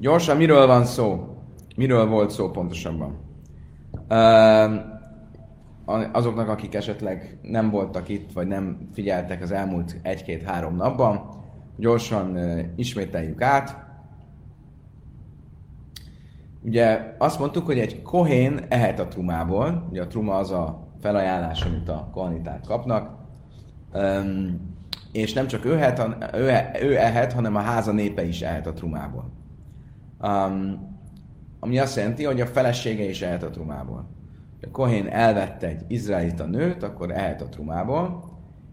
Gyorsan, miről van szó? Miről volt szó pontosabban? Uh, azoknak, akik esetleg nem voltak itt, vagy nem figyeltek az elmúlt egy-két-három napban, gyorsan ismételjük át. Ugye azt mondtuk, hogy egy kohén ehet a trumából, ugye a truma az a felajánlás, amit a kohaniták kapnak, um, és nem csak ő, ő, ő ehet, hanem a háza népe is ehet a trumából. Um, ami azt jelenti, hogy a felesége is ehet a trumából. A Kohén elvette egy izraelita nőt, akkor ehet a trumából,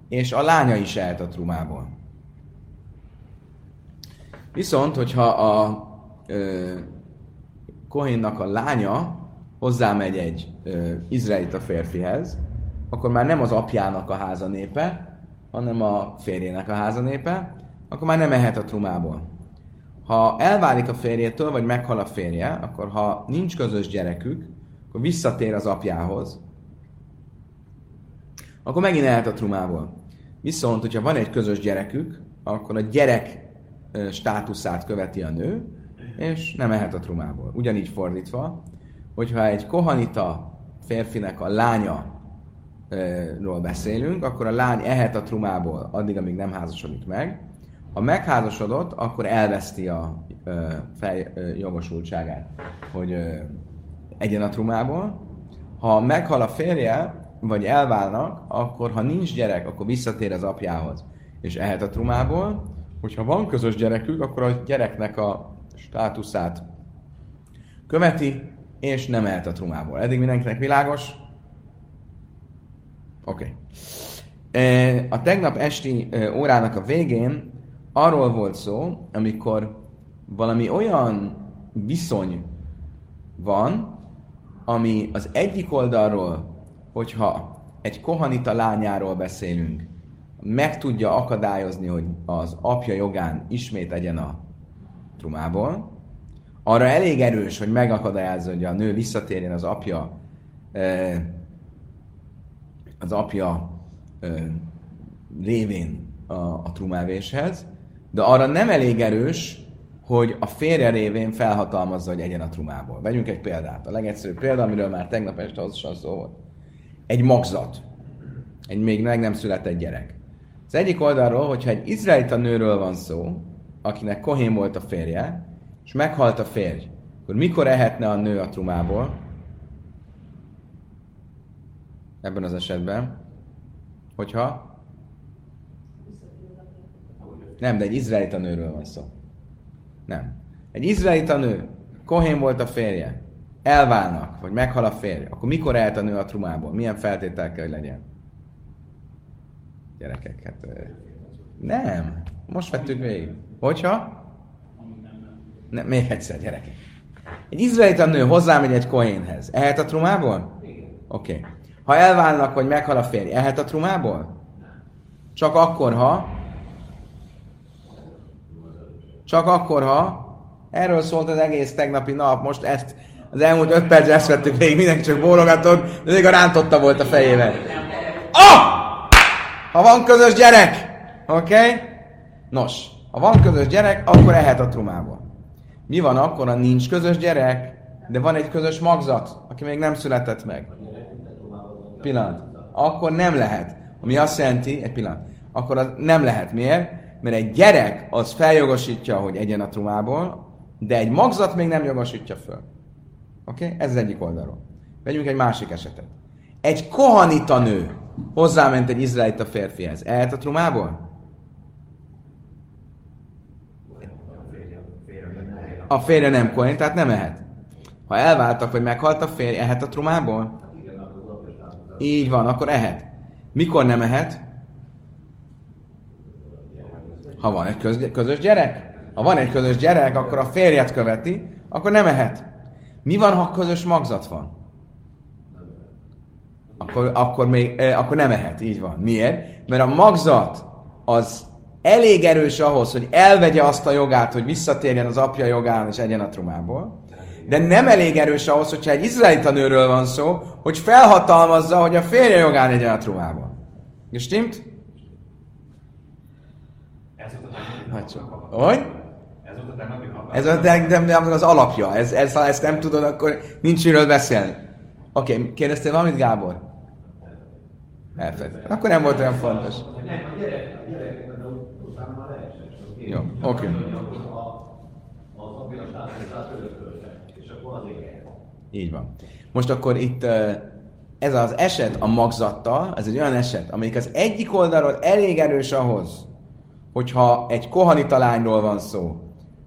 és a lánya is ehet a trumából. Viszont, hogyha a ö, Kohénnak a lánya hozzámegy egy ö, izraelita férfihez, akkor már nem az apjának a háza népe, hanem a férjének a háza népe, akkor már nem ehet a trumából. Ha elválik a férjétől, vagy meghal a férje, akkor ha nincs közös gyerekük, akkor visszatér az apjához, akkor megint ehet a trumából. Viszont, hogyha van egy közös gyerekük, akkor a gyerek státuszát követi a nő, és nem ehet a trumából. Ugyanígy fordítva, hogyha egy kohanita férfinek a lánya ról beszélünk, akkor a lány ehet a trumából addig, amíg nem házasodik meg. Ha megházasodott, akkor elveszti a fej jogosultságát, hogy egyen a trumából. Ha meghal a férje, vagy elválnak, akkor ha nincs gyerek, akkor visszatér az apjához, és ehet a trumából. Hogyha van közös gyerekük, akkor a gyereknek a státuszát követi, és nem ehet a trumából. Eddig mindenkinek világos? Oké. Okay. A tegnap esti órának a végén arról volt szó, amikor valami olyan viszony van, ami az egyik oldalról, hogyha egy kohanita lányáról beszélünk, meg tudja akadályozni, hogy az apja jogán ismét egyen a trumából, arra elég erős, hogy megakadályozza, hogy a nő visszatérjen az apja az apja révén a, a trumávéshez, de arra nem elég erős, hogy a férje révén felhatalmazza, hogy egyen a trumából. Vegyünk egy példát. A legegyszerűbb példa, amiről már tegnap este az szó volt. Egy magzat. Egy még meg nem született gyerek. Az egyik oldalról, hogyha egy izraelita nőről van szó, akinek kohén volt a férje, és meghalt a férj, akkor mikor ehetne a nő a trumából? Ebben az esetben. Hogyha? Nem, de egy izraelita nőről van szó. Nem. Egy izraelita nő, kohén volt a férje, elválnak, vagy meghal a férje, akkor mikor ehet a nő a trumából? Milyen feltétel kell, hogy legyen? Gyerekek, hát... Nem. Most vettük végig. Hogyha? Nem, még egyszer, gyerekek. Egy izraelita nő hozzámegy egy kohénhez. Ehet a trumából? Oké. Okay. Ha elválnak, vagy meghal a férj, ehet a trumából? Csak akkor, ha csak akkor, ha erről szólt az egész tegnapi nap, most ezt az elmúlt öt perc ezt vettük végig, mindenki csak bólogatott, de még a rántotta volt a fejével. Oh! Ha van közös gyerek, oké? Okay? Nos, ha van közös gyerek, akkor ehet a trumából. Mi van akkor, ha nincs közös gyerek, de van egy közös magzat, aki még nem született meg? Pillanat. Akkor nem lehet. Ami azt jelenti, egy pillanat, akkor az nem lehet. Miért? Mert egy gyerek az feljogosítja, hogy egyen a trumából, de egy magzat még nem jogosítja föl. Oké? Okay? Ez az egyik oldalról. Vegyünk egy másik esetet. Egy kohanita nő hozzáment egy izraelita férfihez. Ehet a trumából? A férje nem kohén, tehát nem ehet. Ha elváltak, vagy meghalt a férj, ehet a trumából? Így van, akkor ehet. Mikor nem ehet? Ha van egy köz, közös gyerek? Ha van egy közös gyerek, akkor a férjet követi, akkor nem ehet. Mi van, ha közös magzat van? Akkor, akkor, még, eh, akkor nem ehet, így van. Miért? Mert a magzat az elég erős ahhoz, hogy elvegye azt a jogát, hogy visszatérjen az apja jogán és egyen a trumából de nem elég erős ahhoz, hogyha egy izraelita nőről van szó, hogy felhatalmazza, hogy a férje jogán legyen a trumában. Gestimmt? Hogy? Ez volt a tegnapi Ez a, de az alapja. Ez, ez, ha ezt nem tudod, akkor nincs miről beszélni. Oké, okay, kérdeztél valamit, Gábor? Elfed. Akkor nem volt olyan fontos. Jó, oké. Okay. Így van. Most akkor itt ez az eset a magzattal, ez egy olyan eset, amelyik az egyik oldalról elég erős ahhoz, hogyha egy kohanita lányról van szó,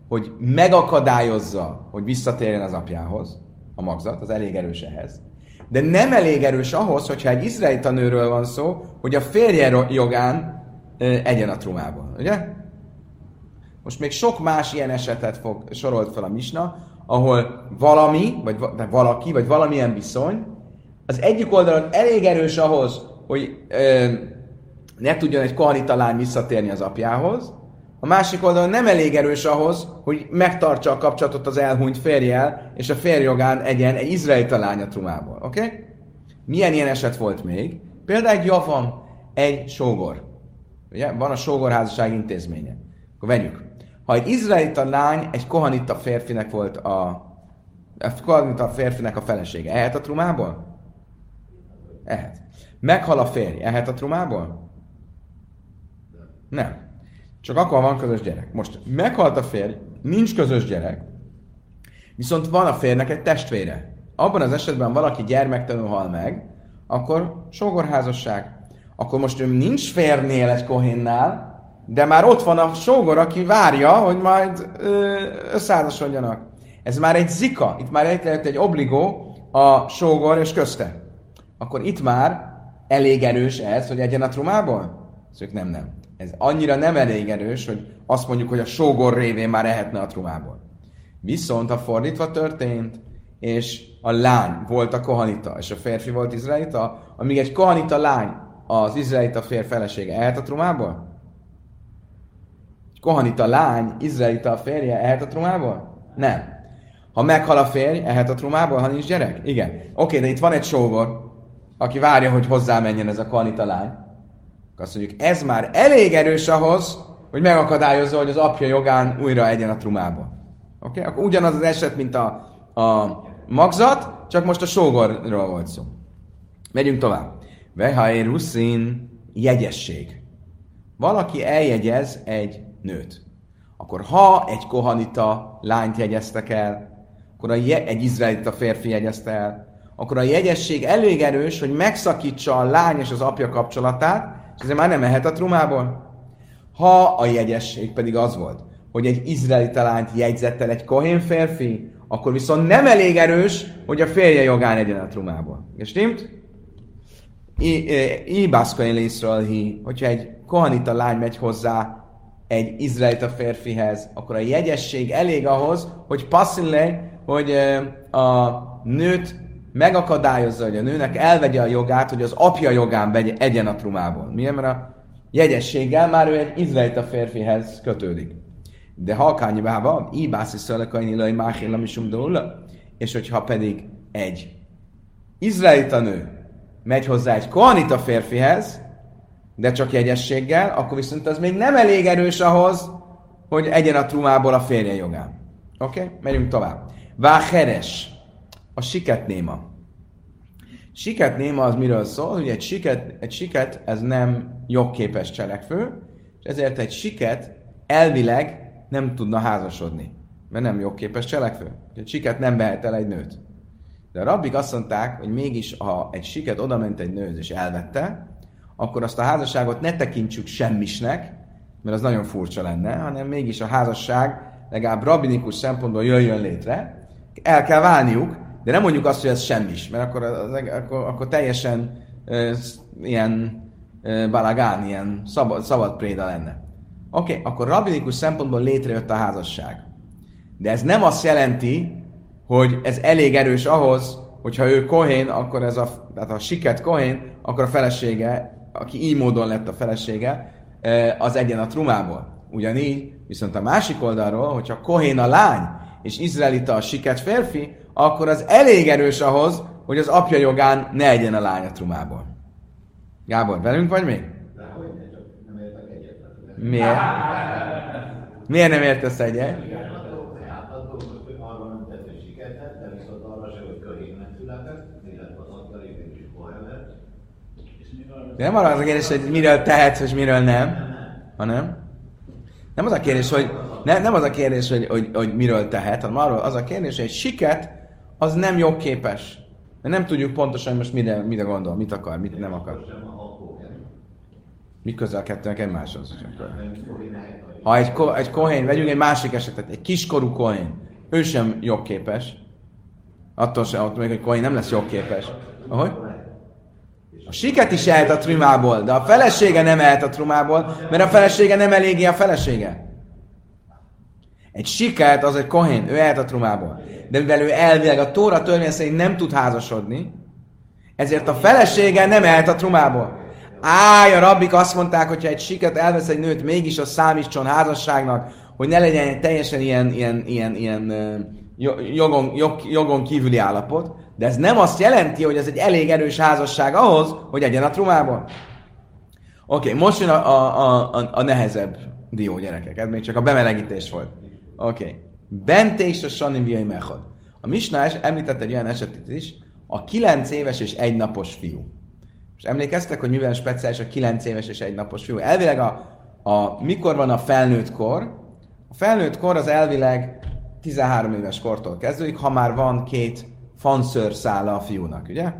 hogy megakadályozza, hogy visszatérjen az apjához, a magzat, az elég erős ehhez. De nem elég erős ahhoz, hogyha egy izraelita nőről van szó, hogy a férje jogán egyen a trumából, ugye? Most még sok más ilyen esetet fog sorolt fel a misna, ahol valami, vagy valaki, vagy valamilyen viszony, az egyik oldalon elég erős ahhoz, hogy ö, ne tudjon egy kohanita lány visszatérni az apjához, a másik oldalon nem elég erős ahhoz, hogy megtartsa a kapcsolatot az elhunyt férjel, és a férjogán egyen egy izraelita lánya trumából. Oké? Okay? Milyen ilyen eset volt még? Például egy javam, egy sógor. Ugye? Van a sógorházasság intézménye. Akkor vegyük. Ha egy izraelita lány egy kohanita férfinek volt a, a kohanita férfinek a felesége, ehet a trumából? Ehet. Meghal a férj, ehet a trumából? Nem. Csak akkor van közös gyerek. Most meghalt a férj, nincs közös gyerek, viszont van a férnek egy testvére. Abban az esetben valaki gyermektelenül hal meg, akkor sógorházasság. Akkor most ő nincs férnél egy kohénnál, de már ott van a sógor, aki várja, hogy majd összeházasodjanak. Ez már egy zika, itt már egy, egy obligó a sógor és közte. Akkor itt már elég erős ez, hogy egyen a trumából? Szóval nem, nem. Ez annyira nem elég erős, hogy azt mondjuk, hogy a sógor révén már ehetne a trumából. Viszont, ha fordítva történt, és a lány volt a kohanita, és a férfi volt izraelita, amíg egy kohanita lány az izraelita fér felesége ehet a trumából? Kohanita lány, izraelita a férje, ehet a trumából? Nem. Ha meghal a férj, ehet a trumából, ha nincs gyerek? Igen. Oké, de itt van egy sógor, aki várja, hogy hozzá menjen ez a kohanita lány. Azt mondjuk, ez már elég erős ahhoz, hogy megakadályozza, hogy az apja jogán újra egyen a trumából. Oké? Okay? Akkor ugyanaz az eset, mint a, a magzat, csak most a sógorról volt szó. Megyünk tovább. Vehaé ruszin jegyesség. Valaki eljegyez egy nőt. Akkor ha egy kohanita lányt jegyeztek el, akkor a je- egy izraelita férfi jegyezte el, akkor a jegyesség elég erős, hogy megszakítsa a lány és az apja kapcsolatát, és ezért már nem mehet a trumából. Ha a jegyesség pedig az volt, hogy egy izraelita lányt jegyzett el egy kohén férfi, akkor viszont nem elég erős, hogy a férje jogán egyen a trumából. És stimmt? Ibászkain Észről hi, hogyha egy kohanita lány megy hozzá egy izraelita férfihez, akkor a jegyesség elég ahhoz, hogy passzille, hogy a nőt megakadályozza, hogy a nőnek elvegye a jogát, hogy az apja jogán vegye, egyen a trumából. Miért? Mert a jegyességgel már ő egy izraelita férfihez kötődik. De halkányi bába, íbászi szölekaini laj máhéllam is és hogyha pedig egy izraelita nő megy hozzá egy koanita férfihez, de csak jegyességgel, akkor viszont az még nem elég erős ahhoz, hogy egyen a trumából a férje jogán. Oké? Okay? Megyünk tovább. Váheres. A siket néma. Siket néma az miről szól? Hogy egy siket, egy siket ez nem jogképes cselekvő, és ezért egy siket elvileg nem tudna házasodni, mert nem jogképes cselekvő. Egy siket nem vehet el egy nőt. De a rabbik azt mondták, hogy mégis, ha egy siket odament egy nőhöz és elvette, akkor azt a házasságot ne tekintsük semmisnek, mert az nagyon furcsa lenne, hanem mégis a házasság legalább rabinikus szempontból jöjjön létre, el kell válniuk, de nem mondjuk azt, hogy ez semmis, mert akkor, az, akkor, akkor teljesen e, ilyen e, balagán, ilyen szabad, szabad préda lenne. Oké, okay, akkor rabinikus szempontból létrejött a házasság. De ez nem azt jelenti, hogy ez elég erős ahhoz, hogyha ő kohén, akkor ez a, tehát a siket kohén, akkor a felesége aki így módon lett a felesége, az egyen a trumából. Ugyanígy, viszont a másik oldalról, hogyha Kohén a lány, és Izraelita a siket férfi, akkor az elég erős ahhoz, hogy az apja jogán ne egyen a lánya trumából. Gábor, velünk vagy még? Miért? Miért nem értesz egyet? De nem arra az a kérdés, hogy miről tehetsz, és miről nem, hanem nem az a kérdés, hogy, ne, nem az a kérdés, hogy, hogy, hogy miről tehet, hanem arról az a kérdés, hogy egy siket az nem jogképes. Mert nem tudjuk pontosan, hogy most mire, mire gondol, mit akar, mit nem akar. Mi közel a kettőnek egymáshoz? Ha egy, ko, egy kohén, vegyünk egy másik esetet, egy kiskorú kohén, ő sem jogképes, attól sem, attól még egy kohén nem lesz jogképes. Ahogy? A siket is ehet a trumából, de a felesége nem ehet a trumából, mert a felesége nem eléggé a felesége. Egy siket az egy kohén, ő ehet a trumából. De mivel ő elvileg a Tóra törvény szerint nem tud házasodni, ezért a felesége nem ehet a trumából. Áj, a rabbik azt mondták, hogyha egy siket elvesz egy nőt, mégis a számítson házasságnak, hogy ne legyen teljesen ilyen, ilyen, ilyen, ilyen jogon, jog, jogon kívüli állapot, de ez nem azt jelenti, hogy ez egy elég erős házasság ahhoz, hogy egyen a trumából. Oké, okay, most jön a, a, a, a nehezebb dió gyerekek, ez még csak a bemelegítés volt. Oké. Okay. Bent és a Sanim Viai Mechad. A Misnás említett egy olyan esetet is, a 9 éves és egy napos fiú. És emlékeztek, hogy mivel speciális a 9 éves és egy napos fiú? Elvileg a, a mikor van a felnőtt kor? A felnőtt kor az elvileg 13 éves kortól kezdődik, ha már van két fanszőrszála a fiúnak, ugye?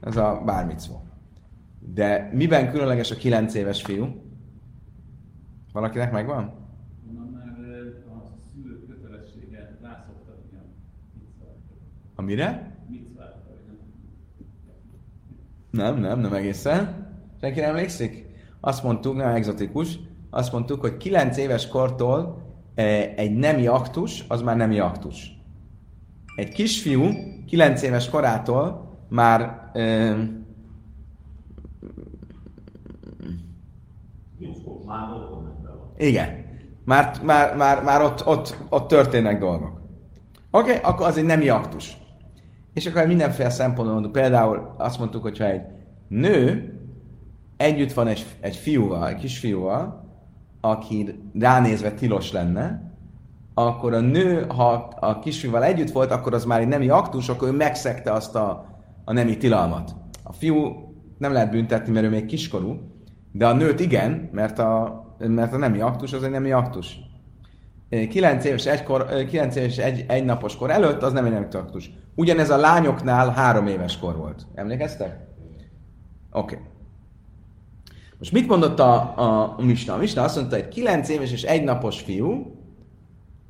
Ez a bármit szó. De miben különleges a 9 éves fiú? Valakinek megvan? A mire? Nem, nem, nem egészen. Senki nem emlékszik? Azt mondtuk, nem egzotikus, azt mondtuk, hogy 9 éves kortól e, egy nemi aktus, az már nemi aktus. Egy kisfiú 9 éves korától már e, igen. Már, már, már, már ott, ott, ott történnek dolgok. Oké, okay, akkor az egy nemi aktus. És akkor mindenféle szempontból mondjuk, például azt mondtuk, hogyha egy nő együtt van egy, egy fiúval, egy kisfiúval, aki ránézve tilos lenne, akkor a nő, ha a kisfiúval együtt volt, akkor az már egy nemi aktus, akkor ő megszegte azt a, a nemi tilalmat. A fiú nem lehet büntetni, mert ő még kiskorú, de a nőt igen, mert a, mert a nemi aktus az egy nemi aktus. 9 éves, egykor, 9 éves egy, egy napos kor előtt az nem egy aktus. Ugyanez a lányoknál három éves kor volt. Emlékeztek? Oké. Okay. Most mit mondott a, a, a Misna? A Misna azt mondta, hogy 9 éves és egy napos fiú,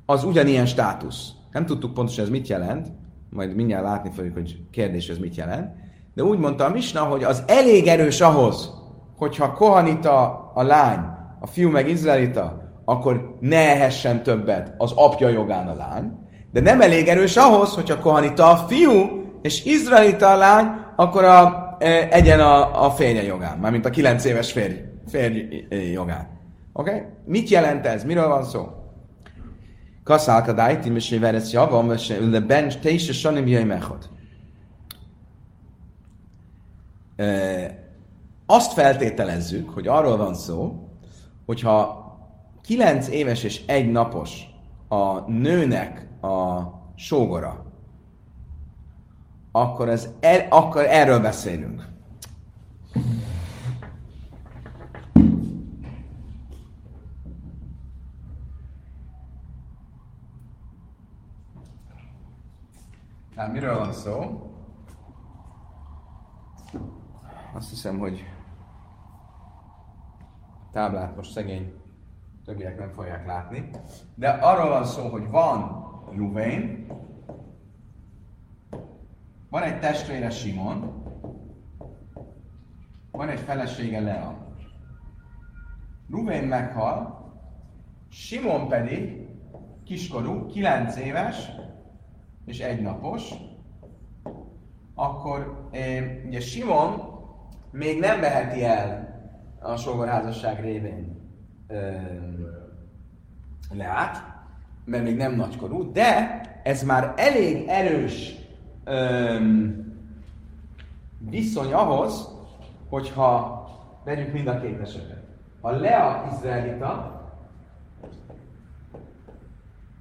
az ugyanilyen státusz. Nem tudtuk pontosan ez mit jelent, majd mindjárt látni fogjuk, hogy kérdés ez mit jelent. De úgy mondta a Misna, hogy az elég erős ahhoz, hogyha kohanita a lány, a fiú meg izraelita, akkor ne ehessen többet az apja jogán a lány, de nem elég erős ahhoz, hogyha kohanita a fiú, és izraelita a lány, akkor a, e, egyen a, a férje jogán, mármint a kilenc éves férj, férj e, jogán. Oké? Okay? Mit jelent ez? Miről van szó? Kaszálka dájti, és veresz javam, és le bench teise sanim jaj mechot. Azt feltételezzük, hogy arról van szó, hogyha kilenc éves és egy napos a nőnek a sógora, akkor, ez el, akkor erről beszélünk. Hát miről van szó? Azt hiszem, hogy táblát most szegény többiek nem fogják látni. De arról van szó, hogy van Ruvén, van egy testvére Simon, van egy felesége Lea. Ruvén meghal, Simon pedig kiskorú, 9 éves és egy napos, akkor eh, ugye Simon még nem veheti el a sógorházasság révén Leát, mert még nem nagykorú, de ez már elég erős öm, viszony ahhoz, hogyha vegyük mind a két esetet. A Lea izraelita,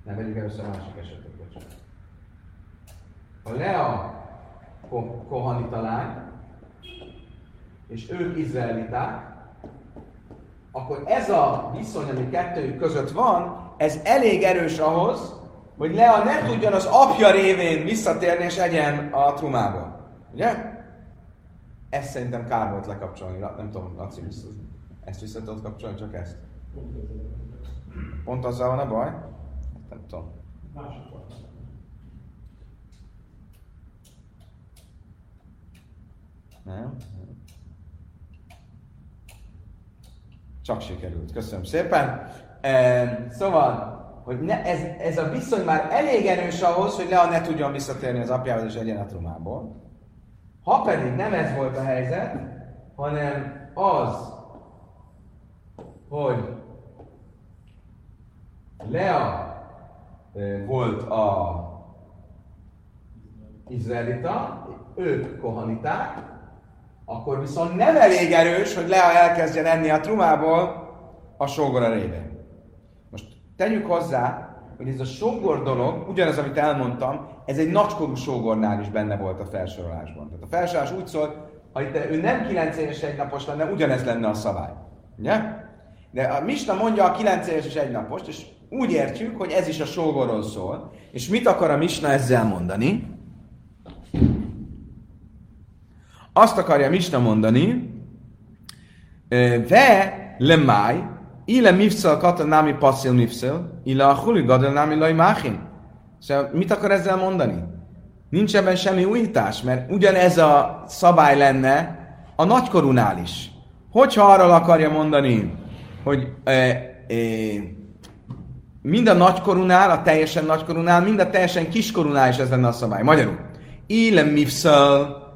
nem vegyük először a másik esetet, bocsánat. A Lea ko- kohanita lány, és ők izraeliták, akkor ez a viszony, ami kettőjük között van, ez elég erős ahhoz, hogy Lea ne tudjon az apja révén visszatérni és egyen a trumába. Ugye? Ezt szerintem kár volt lekapcsolni. Nem tudom, Laci, ezt vissza tudod kapcsolni, csak ezt? Pont azzal van a baj? Nem tudom. Nem? Csak sikerült. Köszönöm szépen. Szóval, hogy ne, ez, ez a viszony már elég erős ahhoz, hogy Lea ne tudjon visszatérni az apjához és egyen a trumából. Ha pedig nem ez volt a helyzet, hanem az, hogy Lea volt a izraelita, ők kohaniták, akkor viszont nem elég erős, hogy Lea elkezdjen enni a trumából a sógora révén. Most tegyük hozzá, hogy ez a sógor dolog, ugyanaz, amit elmondtam, ez egy nagykorú sógornál is benne volt a felsorolásban. Tehát a felsorolás úgy szólt, hogy ő nem 9 éves egy napos lenne, ugyanez lenne a szabály. Ugye? De a Misna mondja a 9 éves és egy napost, és úgy értjük, hogy ez is a sógorról szól. És mit akar a Misna ezzel mondani? Azt akarja Misna mondani, ve lemáj, ile mifszel kata nami passzil mifszel, ile a huli gadel nami laj máchin. Szóval mit akar ezzel mondani? Nincs ebben semmi újítás, mert ugyanez a szabály lenne a nagykorunál is. Hogyha arról akarja mondani, hogy e, e, mind a nagykorunál, a teljesen nagykorunál, mind a teljesen kiskorunál is ez lenne a szabály. Magyarul, ile mifszel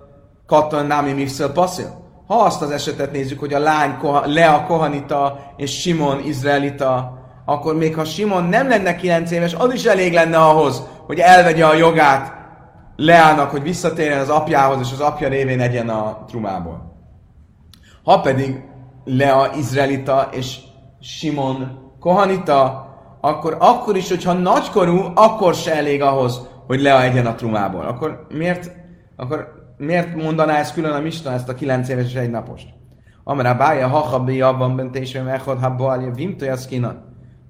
katan námi mifszel passzil. Ha azt az esetet nézzük, hogy a lány Lea Kohanita és Simon Izraelita, akkor még ha Simon nem lenne 9 éves, az is elég lenne ahhoz, hogy elvegye a jogát Leának, hogy visszatérjen az apjához, és az apja révén egyen a trumából. Ha pedig Lea Izraelita és Simon Kohanita, akkor, akkor is, hogyha nagykorú, akkor se elég ahhoz, hogy Lea egyen a trumából. Akkor miért, akkor miért mondaná ezt külön a Misna, ezt a 9 éves és egy napost? Amara bája, ha habbi abban bent és mechod habba alja vimtoj kina.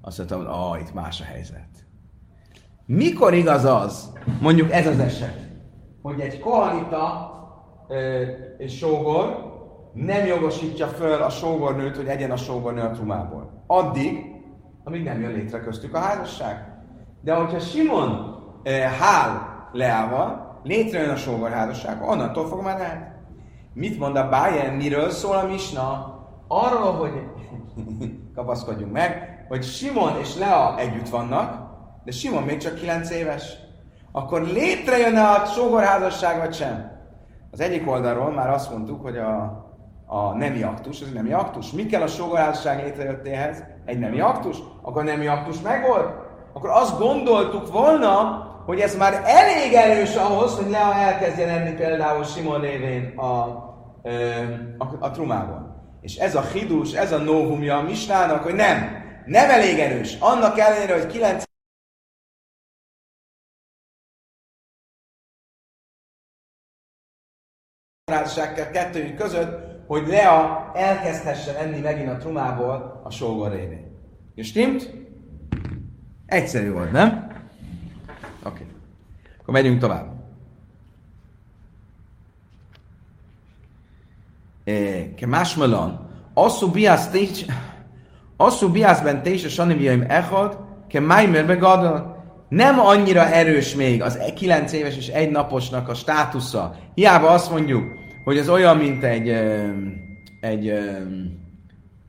Azt mondtam, hogy ah, itt más a helyzet. Mikor igaz az, mondjuk ez az eset, hogy egy kohanita és sógor nem jogosítja föl a sógornőt, hogy egyen a sógornő a trumából. Addig, amíg nem jön létre köztük a házasság. De hogyha Simon eh, hál Leával, létrejön a sógorházasság, onnantól fog már lehet. Mit mond a Bayern, miről szól a Misna? Arról, hogy kapaszkodjunk meg, hogy Simon és Lea együtt vannak, de Simon még csak 9 éves. Akkor létrejön a sógorházasság, vagy sem? Az egyik oldalról már azt mondtuk, hogy a, a nemi aktus, ez nemi aktus. Mi kell a sógorházasság létrejöttéhez? Egy nemi aktus? Akkor a nemi aktus megvolt? Akkor azt gondoltuk volna, hogy ez már elég erős ahhoz, hogy Lea elkezdjen enni például Simon révén a, a, a trumából. És ez a hidus, ez a novumja a misnának, hogy nem, nem elég erős. Annak ellenére, hogy kilenc házasság kettőjük között, hogy Lea elkezdhessen enni megint a trumából a sógor révén. És stimmt? Egyszerű volt, nem? Oké. Okay. Akkor megyünk tovább. Ke másmalon, asszú biász técs, asszú biászben técs, a saniviaim echad, ke májmerbe gadol, nem annyira erős még az 9 éves és egy naposnak a státusza. Hiába azt mondjuk, hogy ez olyan, mint egy, egy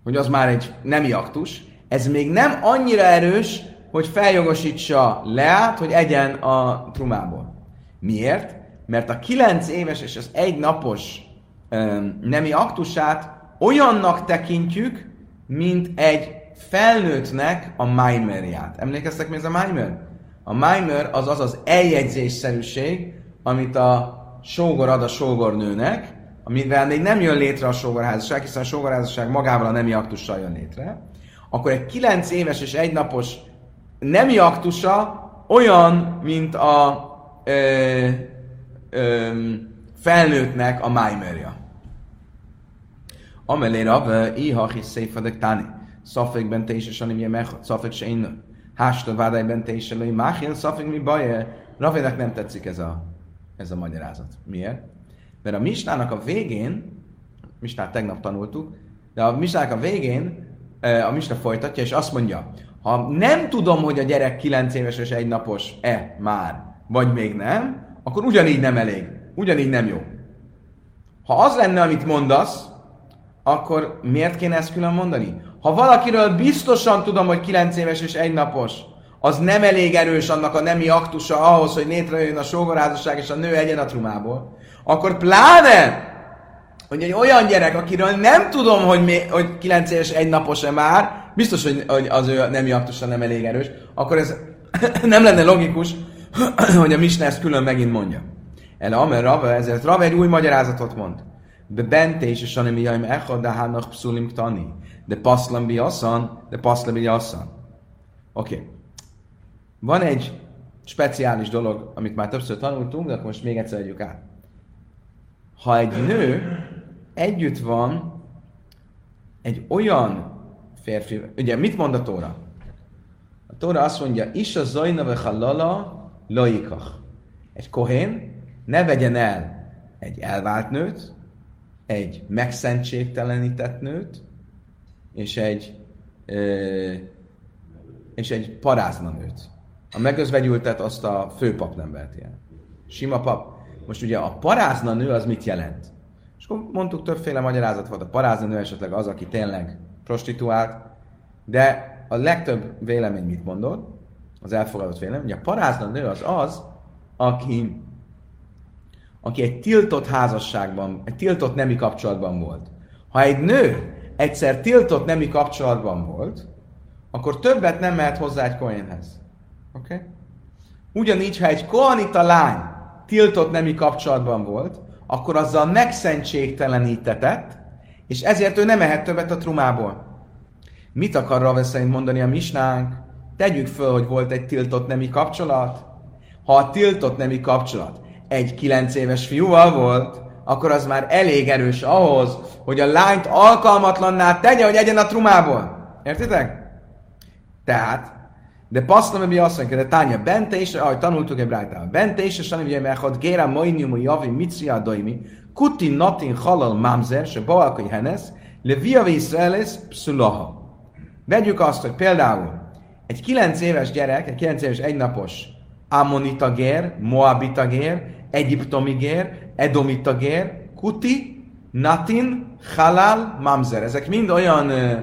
hogy az már egy nemi aktus, ez még nem annyira erős, hogy feljogosítsa Leát, hogy egyen a trumából. Miért? Mert a kilenc éves és az egy napos um, nemi aktusát olyannak tekintjük, mint egy felnőttnek a maimerját. Emlékeztek mi ez a maimer? A maimer az az az eljegyzésszerűség, amit a sógor ad a sógornőnek, amivel még nem jön létre a sógorházasság, hiszen a sógorházasság magával a nemi aktussal jön létre, akkor egy kilenc éves és egy napos nemi aktusa olyan, mint a ö, ö, felnőttnek a májmerja. Amelé Rav, iha his széfadek táni. Szafek bente is, és anim mechot, szafek se én. Hástól vádály bente is, elő, máhil, szafek mi baj? Ravének nem tetszik ez a, ez a magyarázat. Miért? Mert a misnának a végén, misnát tegnap tanultuk, de a misnának a végén a misna folytatja, és azt mondja, ha nem tudom, hogy a gyerek 9 éves és egy napos-e már, vagy még nem, akkor ugyanígy nem elég. Ugyanígy nem jó. Ha az lenne, amit mondasz, akkor miért kéne ezt külön mondani? Ha valakiről biztosan tudom, hogy 9 éves és egy napos, az nem elég erős annak a nemi aktusa ahhoz, hogy létrejön a sógorházasság és a nő egyen a trumából, akkor pláne, hogy egy olyan gyerek, akiről nem tudom, hogy, mi, hogy 9 éves egy napos-e már, biztos, hogy, hogy az ő nemi aktusa nem elég erős, akkor ez nem lenne logikus, hogy a Misna ezt külön megint mondja. El Amer Rava, ezért Rava egy új magyarázatot mond. Be bente és anemi jaim echad, de hánach pszulim tani. De paszlam bi asszan, de paszlam bi asszan. Oké. Okay. Van egy speciális dolog, amit már többször tanultunk, de akkor most még egyszer adjuk át. Ha egy nő együtt van egy olyan férfi, ugye mit mond a Tóra? A Tóra azt mondja, is a zajna halala laikach. Egy kohén ne vegyen el egy elvált nőt, egy megszentségtelenített nőt, és egy, ö, és egy parázna nőt. A megözvegyültet azt a főpap nem veheti el. Sima pap. Most ugye a parázna nő az mit jelent? És akkor mondtuk, többféle magyarázat volt. A parázna nő esetleg az, aki tényleg prostituált, de a legtöbb vélemény mit mondott? Az elfogadott vélemény, hogy a parázna nő az az, aki, aki egy tiltott házasságban, egy tiltott nemi kapcsolatban volt. Ha egy nő egyszer tiltott nemi kapcsolatban volt, akkor többet nem mehet hozzá egy kohénhez. Oké? Okay? Ugyanígy, ha egy kohanita lány tiltott nemi kapcsolatban volt, akkor azzal megszentségtelenítetett, és ezért ő nem mehet többet a trumából. Mit akar Rave mondani a misnánk? Tegyük föl, hogy volt egy tiltott nemi kapcsolat. Ha a tiltott nemi kapcsolat egy kilenc éves fiúval volt, akkor az már elég erős ahhoz, hogy a lányt alkalmatlanná tegye, hogy egyen a trumából. Értitek? Tehát, de passzlam, mi azt mondja, de tánya bente is, ahogy tanultuk egy brájtával, bente is, és hanem, hogy hogy géra mainium, javi, mitria, doimi, kuti natin halal mamzer, se baalkai henesz, le via Israelis pszulaha. Vegyük azt, hogy például egy 9 éves gyerek, egy 9 éves egynapos Ammonita gér, Moabita gér, Egyiptomi gér, Edomita gér, Kuti, Natin, Halal, Mamzer. Ezek mind olyan ö,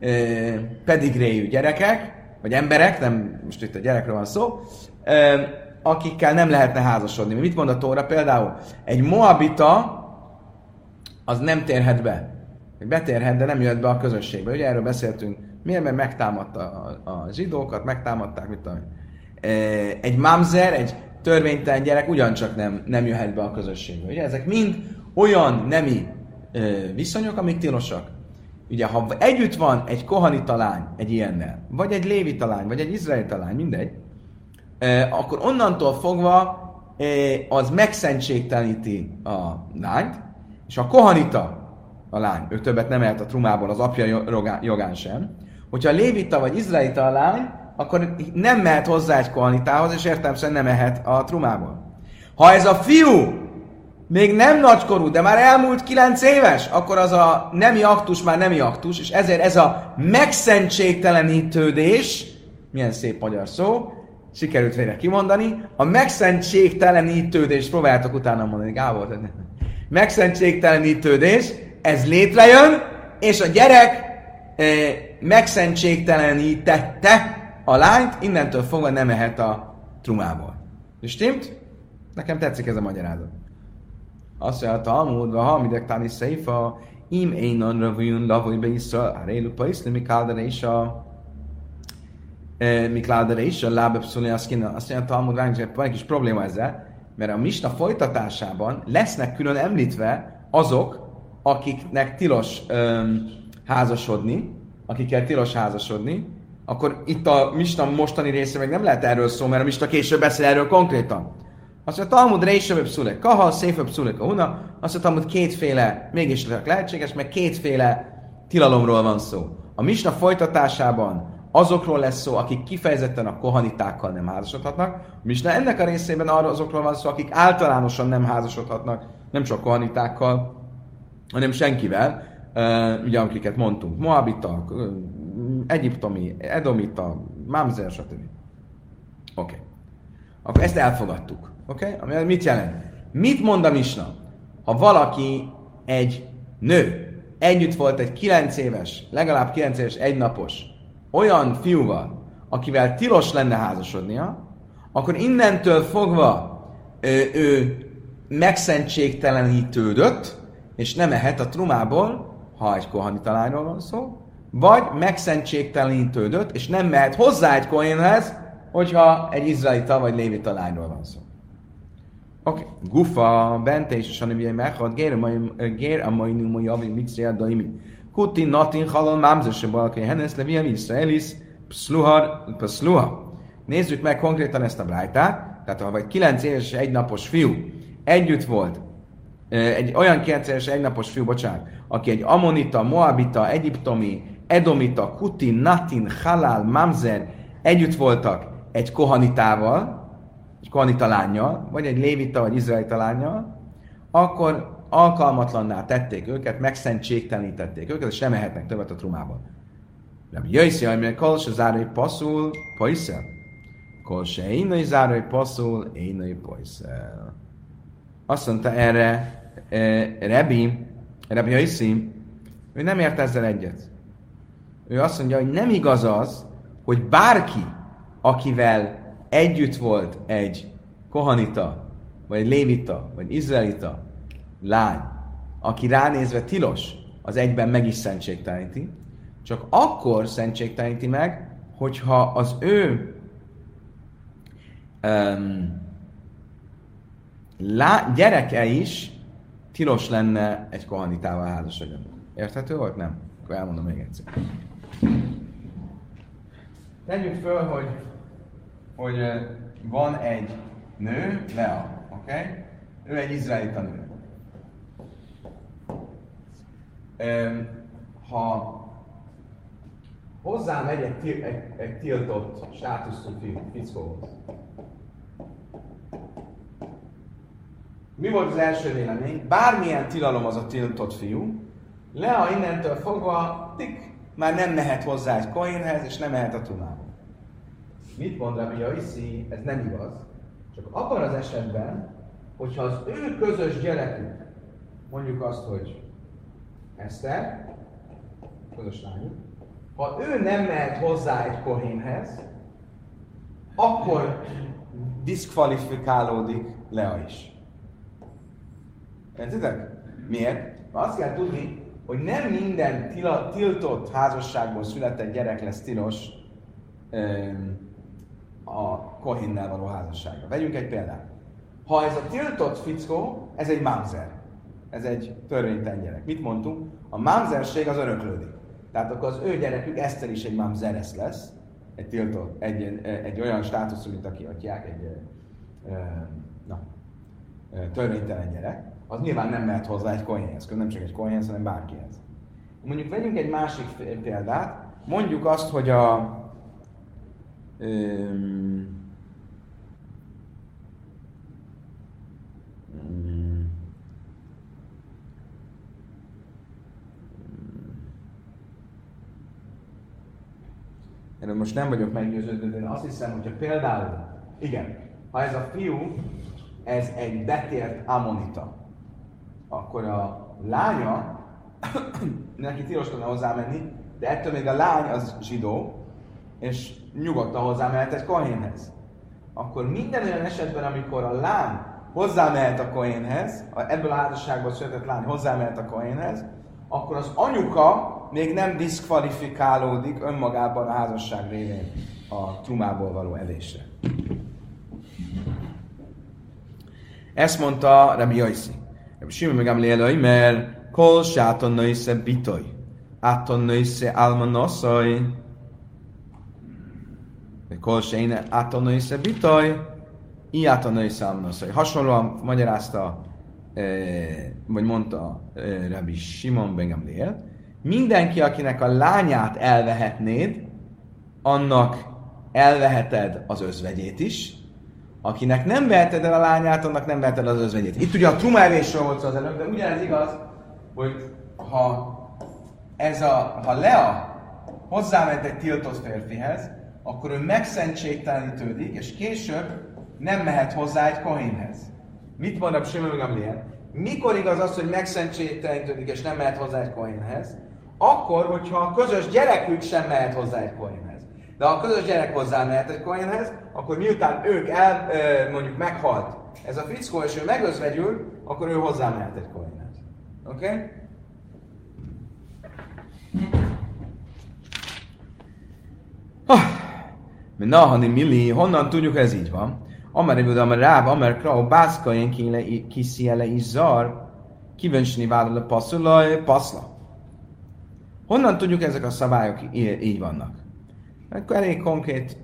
ö, pedigréjű gyerekek, vagy emberek, nem most itt a gyerekről van szó, akikkel nem lehetne házasodni. Mit mond a Tóra? Például egy Moabita az nem térhet be. Betérhet, de nem jöhet be a közösségbe. Ugye erről beszéltünk Miért? Mert megtámadta a, a zsidókat, megtámadták, mit tudom Egy mamzer, egy törvénytelen gyerek ugyancsak nem, nem jöhet be a közösségbe. Ugye ezek mind olyan nemi viszonyok, amik tilosak. Ugye, ha együtt van egy kohani talány egy ilyennel, vagy egy lévi talány, vagy egy izraeli talány, mindegy, akkor onnantól fogva az megszentségteleníti a lányt, és a kohanita a lány, ő többet nem ehet a trumából az apja jogán sem, Hogyha a lévita vagy izraelita a lány, akkor nem mehet hozzá egy kohanitához, és értelmesen nem mehet a trumából. Ha ez a fiú még nem nagykorú, de már elmúlt kilenc éves, akkor az a nemi aktus már nemi aktus, és ezért ez a megszentségtelenítődés, milyen szép magyar szó, sikerült végre kimondani, a megszentségtelenítődés, próbáljátok utána mondani, Gábor, megszentségtelenítődés, ez létrejön, és a gyerek eh, megszentségtelenítette a lányt, innentől fogva nem mehet a trumából. És stimmt? Nekem tetszik ez a magyarázat. Azt mondja, a Talmud, ha midek tani széfa, im énon ravujun lavoj be iszra, a rélu pa iszli, mikládere is a mikládere is a lábe pszulni azt mondja, a Talmud, van egy kis probléma ezzel, mert a misna folytatásában lesznek külön említve azok, akiknek tilos öm, házasodni, akikkel tilos házasodni, akkor itt a Mista mostani része meg nem lehet erről szó, mert a Mista később beszél erről konkrétan. Azt mondja, Talmud Reisevebb Szulek Kaha, Széfebb Szulek Una, azt mondja, Talmud kétféle, mégis lehetséges, meg kétféle tilalomról van szó. A Misna folytatásában azokról lesz szó, akik kifejezetten a kohanitákkal nem házasodhatnak. Misna ennek a részében arra azokról van szó, akik általánosan nem házasodhatnak, nem csak kohanitákkal, hanem senkivel, uh, ugye akiket mondtunk, Moabita, Egyiptomi, Edomita, Mamzer, stb. Oké. Okay. Akkor ezt elfogadtuk. Oké? Okay? Ami mit jelent? Mit mond a Misna? Ha valaki egy nő együtt volt egy 9 éves, legalább 9 éves, egynapos olyan fiúval, akivel tilos lenne házasodnia, akkor innentől fogva ő, ő megszentségtelenítődött, és nem ehet a trumából, ha egy kohani talányról van szó, vagy megszentségtelenítődött, és nem mehet hozzá egy kohénhez, hogyha egy izraelita vagy lévita lányról van szó. Oké. Gufa, bente és a neviai meghad, gér a mai numo javi mitzri daimi. Kuti natin halal mámzer se balkai hennes leviam israelis pszluhar, pszluha. Nézzük meg konkrétan ezt a brájtát. Tehát ha vagy 9 éves egy napos fiú együtt volt, egy olyan 9 éves egy napos fiú, bocsánat, aki egy amonita, moabita, egyiptomi, edomita, kuti, natin, halal, mamzer együtt voltak egy kohanitával, egy kohanita lányjal, vagy egy lévita, vagy izraelita lányjal, akkor alkalmatlanná tették őket, megszentségtelenítették őket, és nem ehetnek többet a trumából. Nem jöjszi, amire kol se zárói passzul, pajszel. Kol se énai zárói passzul, énai pajszel. Azt mondta erre e, Rebi, Rebi Jöjszi, ő nem ért ezzel egyet. Ő azt mondja, hogy nem igaz az, hogy bárki, akivel együtt volt egy kohanita, vagy egy lévita, vagy izraelita lány, aki ránézve tilos, az egyben meg is szentségteleníti, csak akkor szentségteleníti meg, hogyha az ő um, lá, gyereke is tilos lenne egy kohanitával házasodjon. Érthető volt? Nem? Akkor elmondom még egyszer. Tegyük föl, hogy hogy van egy nő, Lea, oké? Okay? Ő egy izraelita nő. Ha hozzám egy, egy, egy, egy tiltott státuszú fickóhoz, mi volt az első vélemény? Bármilyen tilalom az a tiltott fiú, Lea innentől fogva tik, már nem mehet hozzá egy kohénhez, és nem mehet a tunába. Mit mond Rabbi Jaiszi? Ez nem igaz. Csak abban az esetben, hogyha az ő közös gyerekük, mondjuk azt, hogy Eszter, közös lányuk, ha ő nem mehet hozzá egy kohénhez, akkor diszkvalifikálódik Lea is. Értitek? Miért? Azt kell tudni, hogy nem minden tila, tiltott házasságból született gyerek lesz tilos, a Kohinnel való házasságra. Vegyünk egy példát. Ha ez a tiltott fickó, ez egy mámzer. Ez egy törvénytelen gyerek. Mit mondtunk? A mámzerség az öröklődik. Tehát akkor az ő gyerekük Eszter is egy mámzeres lesz, egy tiltott, egy, egy olyan státuszú, mint aki atyák, egy na, törvénytelen gyerek, az nyilván nem mehet hozzá egy kohénhez, nem csak egy kohénhez, hanem bárkihez. Mondjuk vegyünk egy másik példát, mondjuk azt, hogy a, Um, Erről most nem vagyok meggyőződve, de én azt hiszem, hogyha például, igen, ha ez a fiú, ez egy betért amonita, akkor a lánya, neki tilos lenne hozzá de ettől még a lány az zsidó, és nyugodtan hozzámehet egy kohénhez. Akkor minden olyan esetben, amikor a lány hozzámehet a kohénhez, ebből a házasságból született lány hozzámehet a kohénhez, akkor az anyuka még nem diszkvalifikálódik önmagában a házasság révén a trumából való evésre. Ezt mondta Rabbi Jaiszi. Rabbi Simon meg Amlielai, mert kol sáton nősze bitoj, áton nősze alma Kol se átanaisze bitaj, i átanaisze amnaszai. Hasonlóan magyarázta, e, vagy mondta e, Rabbi Simon Bengamliel, mindenki, akinek a lányát elvehetnéd, annak elveheted az özvegyét is, akinek nem veheted el a lányát, annak nem veheted el az özvegyét. Itt ugye a trumelvésről volt szó az előbb, de ugyanez igaz, hogy ha ez a, ha Lea hozzáment egy tiltott férfihez, akkor ő megszentségtelenítődik, és később nem mehet hozzá egy kohénhez. Mit mond a Simon Gamliel? Mikor igaz az, hogy megszentségtelenítődik, és nem mehet hozzá egy kohénhez? Akkor, hogyha a közös gyerekük sem mehet hozzá egy kohénhez. De ha a közös gyerek hozzá mehet egy kohénhez, akkor miután ők el, mondjuk meghalt ez a fickó, és ő megözvegyül, akkor ő hozzá mehet egy kohénhez. Oké? Okay? Na, hani milli, honnan tudjuk, ez így van? Amar Ibud, Amar Ráb, Amar Krau, Bászka, én kisziele is zar, kivensni vállal a passzula, paszla. Honnan tudjuk, ezek a szabályok így vannak? Akkor elég konkrét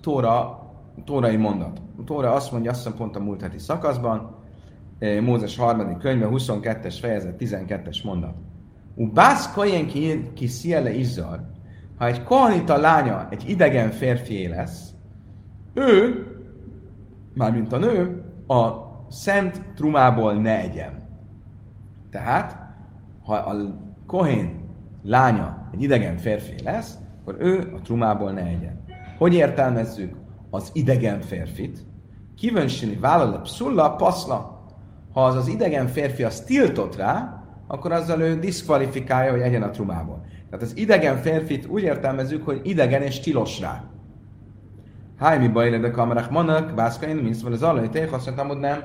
tóra, tórai mondat. A tóra azt mondja, azt pont a múlt heti szakaszban, eh, Mózes harmadik könyve, 22-es fejezet, 12-es mondat. U bász kajen ki sziele izzar, ha egy kohanita lánya egy idegen férfié lesz, ő, mármint a nő, a szent trumából ne egyen. Tehát, ha a kohén lánya egy idegen férfi lesz, akkor ő a trumából ne egyen. Hogy értelmezzük az idegen férfit? Kívönsini vállal a pszulla, paszla. Ha az az idegen férfi az tiltott rá, akkor azzal ő diszkvalifikálja, hogy egyen a trumából. Tehát az idegen férfit úgy értelmezzük, hogy idegen és tilos rá. Háj, mi baj, de kamerák manak, bászkain, mint szóval az alai téh, azt mondtam, hogy nem.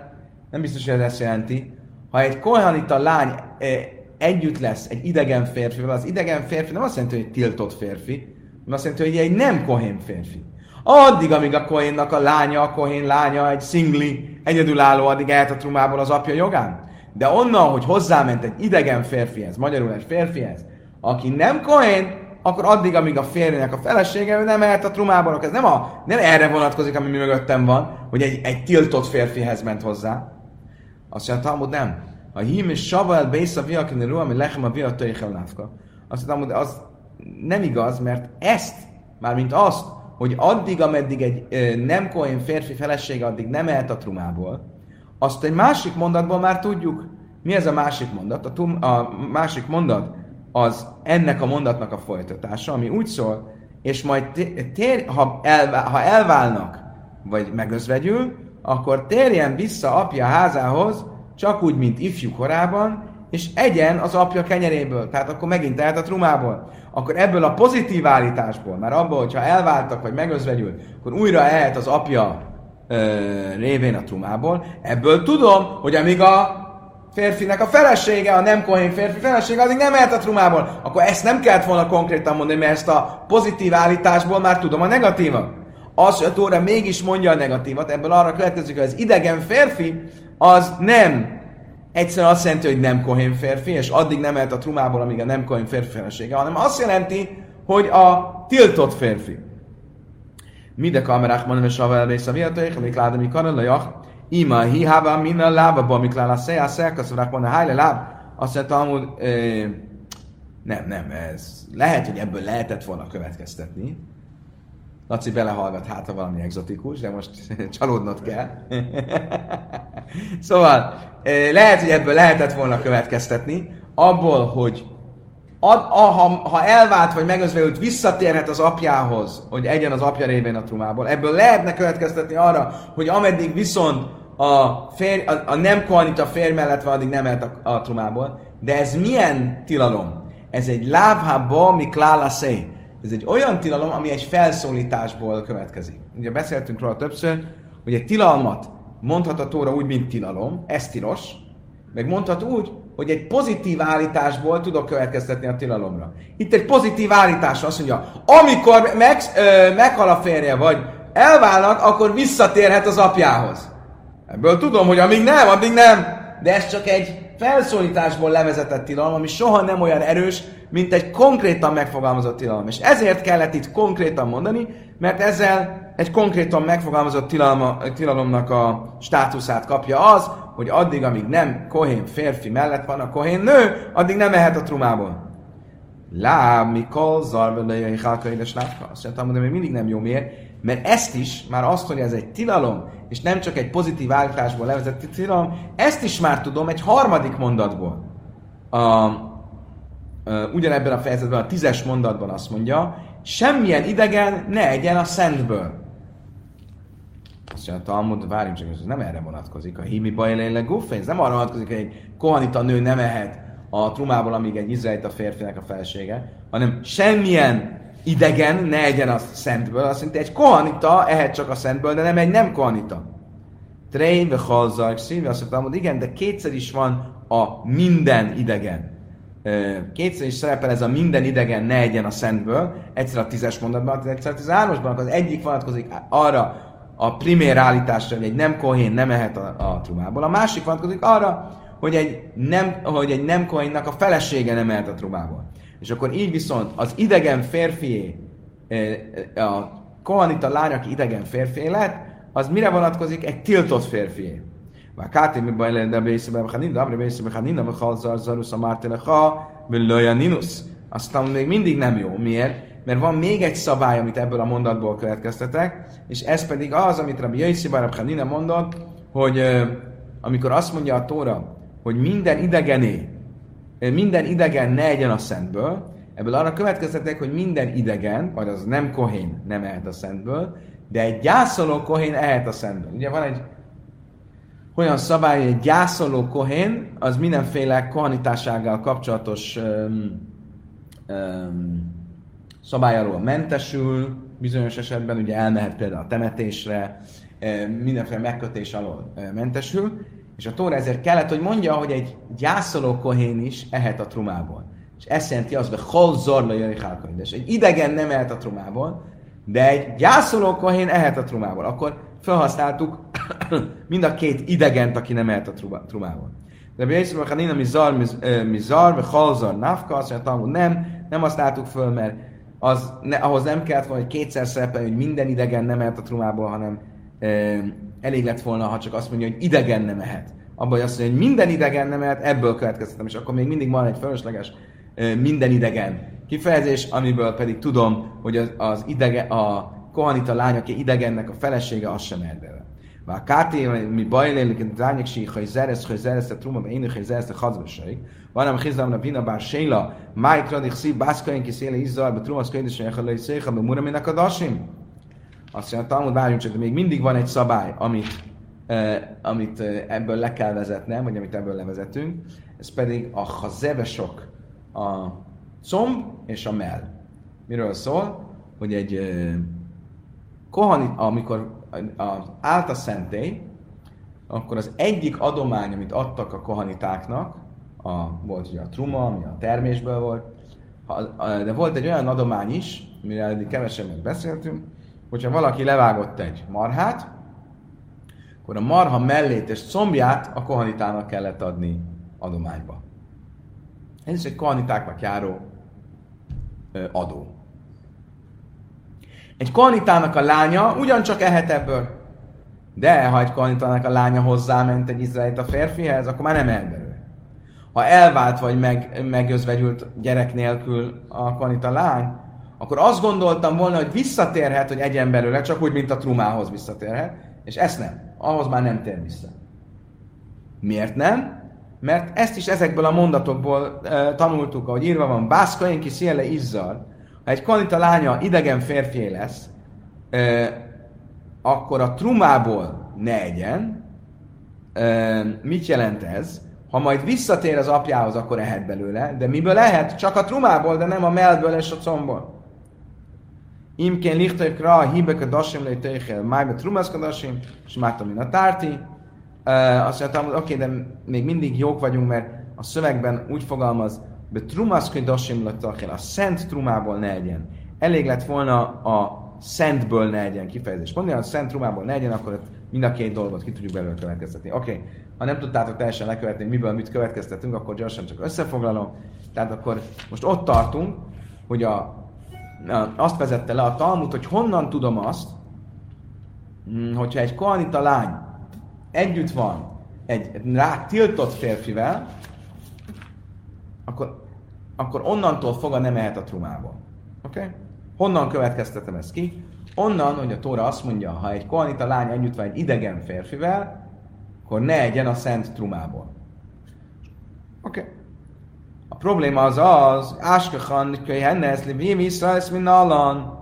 Nem biztos, hogy ez ezt jelenti. Ha egy kohanita lány eh, együtt lesz egy idegen férfival, az idegen férfi nem azt jelenti, hogy egy tiltott férfi, hanem azt jelenti, hogy egy nem kohén férfi. Addig, amíg a kohénnak a lánya, a kohén lánya, egy szingli, egyedülálló, addig elhet a trumából az apja jogán. De onnan, hogy hozzáment egy idegen férfihez, magyarul egy férfihez, aki nem kohén, akkor addig, amíg a férjének a felesége, nem mehet a trumából. Ez nem, a, nem erre vonatkozik, ami mi mögöttem van, hogy egy, egy tiltott férfihez ment hozzá. Azt mondja, Talmud nem. Ha hím és saval bész a viakin ruha, ami lechem a viat lávka. Azt mondja, hogy az nem igaz, mert ezt, mármint azt, hogy addig, ameddig egy nem kohén férfi felesége, addig nem mehet a trumából, azt egy másik mondatból már tudjuk. Mi ez a másik mondat? A, tum, a másik mondat az ennek a mondatnak a folytatása, ami úgy szól, és majd tér, ha, elvál, ha elválnak, vagy megözvegyül, akkor térjen vissza apja házához, csak úgy, mint ifjú korában, és egyen az apja kenyeréből. Tehát akkor megint tehet a trumából. Akkor ebből a pozitív állításból, mert abból, hogyha elváltak, vagy megözvegyül, akkor újra ehet az apja ö, révén a trumából. Ebből tudom, hogy amíg a férfinek a felesége, a nem kohén férfi felesége, addig nem mehet a trumából. Akkor ezt nem kellett volna konkrétan mondani, mert ezt a pozitív állításból már tudom a negatívat. Az, hogy a Tóra mégis mondja a negatívat, ebből arra következik, hogy az idegen férfi, az nem egyszerűen azt jelenti, hogy nem kohén férfi, és addig nem mehet a trumából, amíg a nem kohén férfi felesége, hanem azt jelenti, hogy a tiltott férfi. Mide kamerák mondom, és a velvész a viatóik, amik ládom, mi Ima hihava mina lába bamiklál a szejá szelkaszorák van a hájle láb. Azt mondta amúgy, nem, nem, ez lehet, hogy ebből lehetett volna következtetni. Laci belehallgat hát, ha valami egzotikus, de most csalódnod kell. szóval, lehet, hogy ebből lehetett volna következtetni, abból, hogy ad, a, ha, ha elvált vagy megözvejült, visszatérhet az apjához, hogy egyen az apja révén a trumából. Ebből lehetne következtetni arra, hogy ameddig viszont a, férj, a, a nem kohanita férj mellett van, addig nem mehet a, a trumából. De ez milyen tilalom? Ez egy lábhába, mi szé. Ez egy olyan tilalom, ami egy felszólításból következik. Ugye beszéltünk róla többször, hogy egy tilalmat mondhat a tóra úgy, mint tilalom, ez tilos, meg mondhat úgy, hogy egy pozitív állításból tudok következtetni a tilalomra. Itt egy pozitív állítás azt mondja, amikor meg, ö, meghal a férje, vagy elválnak, akkor visszatérhet az apjához. Ebből tudom, hogy amíg nem, addig nem. De ez csak egy felszólításból levezetett tilalom, ami soha nem olyan erős, mint egy konkrétan megfogalmazott tilalom. És ezért kellett itt konkrétan mondani, mert ezzel egy konkrétan megfogalmazott tilalma, tilalomnak a státuszát kapja az, hogy addig, amíg nem kohén férfi mellett van a kohén nő, addig nem mehet a trumából. Lá, mikor zarvelőjei hálka édes látka. Azt mondtam, hogy még mindig nem jó. Miért? Mert ezt is, már azt, hogy ez egy tilalom, és nem csak egy pozitív állításból levezett tilalom, ezt is már tudom egy harmadik mondatból. A, a, ugyanebben a fejezetben, a tízes mondatban azt mondja, semmilyen idegen ne egyen a szentből. Azt mondja, a Talmud, várjunk csak, ez nem erre vonatkozik. A himi bajléle gufé, ez nem arra vonatkozik, hogy egy kohanita nő nem ehet a trumából, amíg egy izraelita férfinek a felsége, hanem semmilyen idegen ne egyen a szentből. Azt mondja, egy kohanita ehet csak a szentből, de nem egy nem kohanita. Trein, ve halzak, szívve, azt mondtam, hogy igen, de kétszer is van a minden idegen. Kétszer is szerepel ez a minden idegen ne egyen a szentből, egyszer a tízes mondatban, egyszer a tizenhármasban, az egyik vonatkozik arra a primér állításra, hogy egy nem kohén nem ehet a, a trumából, a másik vonatkozik arra, hogy egy nem, hogy egy nem kohénnak a felesége nem ehet a trumából. És akkor így viszont az idegen férfié, a kohanita lány, aki idegen férfi lett, az mire vonatkozik? Egy tiltott férfié. Vákáté mi baj lenne, bészebe mechanin, de abre bészebe mechanin, de mechal zarus a mártelecha, ninus. Aztán még mindig nem jó. Miért? Mert van még egy szabály, amit ebből a mondatból következtetek, és ez pedig az, amit Rabbi Jaisi Barab Hanina mondott, hogy amikor azt mondja a Tóra, hogy minden idegené, minden idegen ne egyen a szentből, ebből arra következtetek, hogy minden idegen, vagy az nem kohén nem ehet a szentből, de egy gyászoló kohén ehet a szentből. Ugye van egy olyan szabály, hogy egy gyászoló kohén, az mindenféle kohanitásággal kapcsolatos um, um, szabály alól mentesül, bizonyos esetben ugye elmehet például a temetésre, mindenféle megkötés alól mentesül, és a Tóra ezért kellett, hogy mondja, hogy egy gyászoló kohén is ehet a trumából. És ezt jelenti az, hogy hol zorla jöjj És egy idegen nem ehet a trumából, de egy gyászoló kohén ehet a trumából. Akkor felhasználtuk mind a két idegent, aki nem ehet a trumából. De Bészim, ha nincs mizar, mizar, vagy halzar, nafka, azt mondja, nem, nem használtuk föl, mert az, ne, ahhoz nem kellett volna, hogy kétszer szerepel, hogy minden idegen nem ehet a trumából, hanem elég lett volna, ha csak azt mondja, hogy idegen nem ehet. Abban, hogy azt mondja, hogy minden idegen nem ehet, ebből következtetem, és akkor még mindig van egy fölösleges minden idegen kifejezés, amiből pedig tudom, hogy az, az idege, a kohanita lány, aki idegennek a felesége, az sem ehet bele. Káté, mi bajlélik, dányok sík, hogy zeresz, hogy zeresz a truma, én hogy zeresz a hazvasaik. Van ám hizlam a vina bár séla, máj kradik szív, bászkain ki széle izzal, be trumasz könyvés, hogy elhalai széha, be muraminak a dasim. Azt mondja, Talmud, várjunk csak, de még mindig van egy szabály, amit, eh, amit ebből le kell vezetnem, vagy amit ebből levezetünk. Ez pedig a hazevesok, a comb és a mell. Miről szól? Hogy egy eh, kohanit, amikor állt a szentély, akkor az egyik adomány, amit adtak a kohanitáknak, a, volt ugye a truma, ami a termésből volt, de volt egy olyan adomány is, mire eddig kevesebbet beszéltünk, hogyha valaki levágott egy marhát, akkor a marha mellét és combját a kohanitának kellett adni adományba. Ez is egy kohanitáknak járó adó. Egy kohanitának a lánya ugyancsak ehet ebből. De ha egy kohanitának a lánya hozzáment egy izraelita férfihez, akkor már nem belőle. Ha elvált vagy meg, megözvegyült gyerek nélkül a kohanita lány, akkor azt gondoltam volna, hogy visszatérhet, hogy egyen belőle, csak úgy, mint a trumához visszatérhet, és ezt nem. Ahhoz már nem tér vissza. Miért nem? Mert ezt is ezekből a mondatokból e, tanultuk, ahogy írva van, Bászkain ki széle izzar, ha egy kanita lánya idegen férfi lesz, e, akkor a trumából ne egyen. E, mit jelent ez? Ha majd visszatér az apjához, akkor ehet belőle, de miből lehet? Csak a trumából, de nem a melből és a combból. A hibek a dasim le teichel, májbe trumaszkadasim, és mátom a tárti. Uh, azt mondtam, hogy oké, de még mindig jók vagyunk, mert a szövegben úgy fogalmaz, be trumaszkai dasim le a szent trumából ne egyen. Elég lett volna a szentből ne egyen kifejezés. Mondja, a szent trumából ne egyen, akkor mind a két dolgot ki tudjuk belőle következtetni. Oké, okay. ha nem tudtátok teljesen lekövetni, miből mit következtetünk, akkor gyorsan csak összefoglalom. Tehát akkor most ott tartunk, hogy a, azt vezette le a Talmud, hogy honnan tudom azt, hm, hogyha egy koanita lány együtt van egy rá tiltott férfivel, akkor, akkor onnantól fogva nem ehet a trumából. Oké? Okay? Honnan következtetem ezt ki? Onnan, hogy a Tóra azt mondja, ha egy koanita lány együtt van egy idegen férfivel, akkor ne egyen a szent trumából. Oké. Okay. Probléma az az, Áskachan, Kölyhennes, Livim, Iszrael, Minnalan.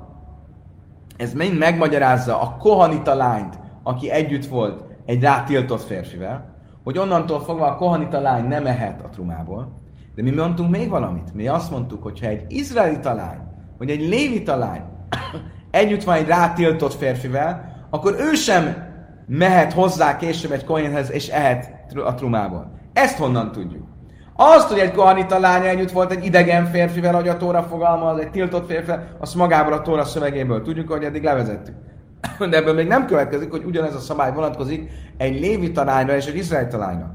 Ez mind megmagyarázza a kohanita lányt, aki együtt volt egy rátiltott férfivel, hogy onnantól fogva a kohanita lány nem ehet a trumából. De mi mondtunk még valamit. Mi azt mondtuk, hogy ha egy izraelita lány, vagy egy lévita lány együtt van egy rátiltott férfivel, akkor ő sem mehet hozzá később egy kohénhez, és ehet a trumából. Ezt honnan tudjuk? Azt, hogy egy kohanita lánya együtt volt egy idegen férfivel, hogy a Tóra fogalmaz, egy tiltott férfivel, azt magából a Tóra szövegéből tudjuk, hogy eddig levezettük. De ebből még nem következik, hogy ugyanez a szabály vonatkozik egy lévi talányra és egy izraeli talányra.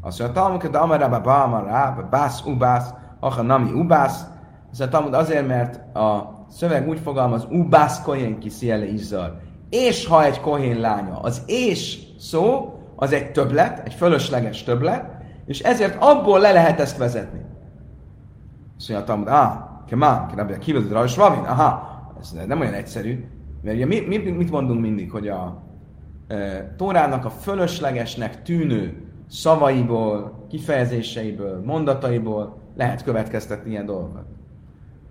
Azt mondja, Talmud, de amará, bász ubász, acha nami ubász. Azt mondja, azért, mert a szöveg úgy fogalmaz, ubász kohén ki sziele izzal. És ha egy kohén lánya, az és szó, az egy többlet, egy fölösleges többlet, és ezért abból le lehet ezt vezetni. Azt mondja, Talmud, ah, kemán, kemán, kivezet rá, és aha, ez nem olyan egyszerű, mert ugye mi, mi, mit mondunk mindig, hogy a e, Tórának a fölöslegesnek tűnő szavaiból, kifejezéseiből, mondataiból lehet következtetni ilyen dolgokat.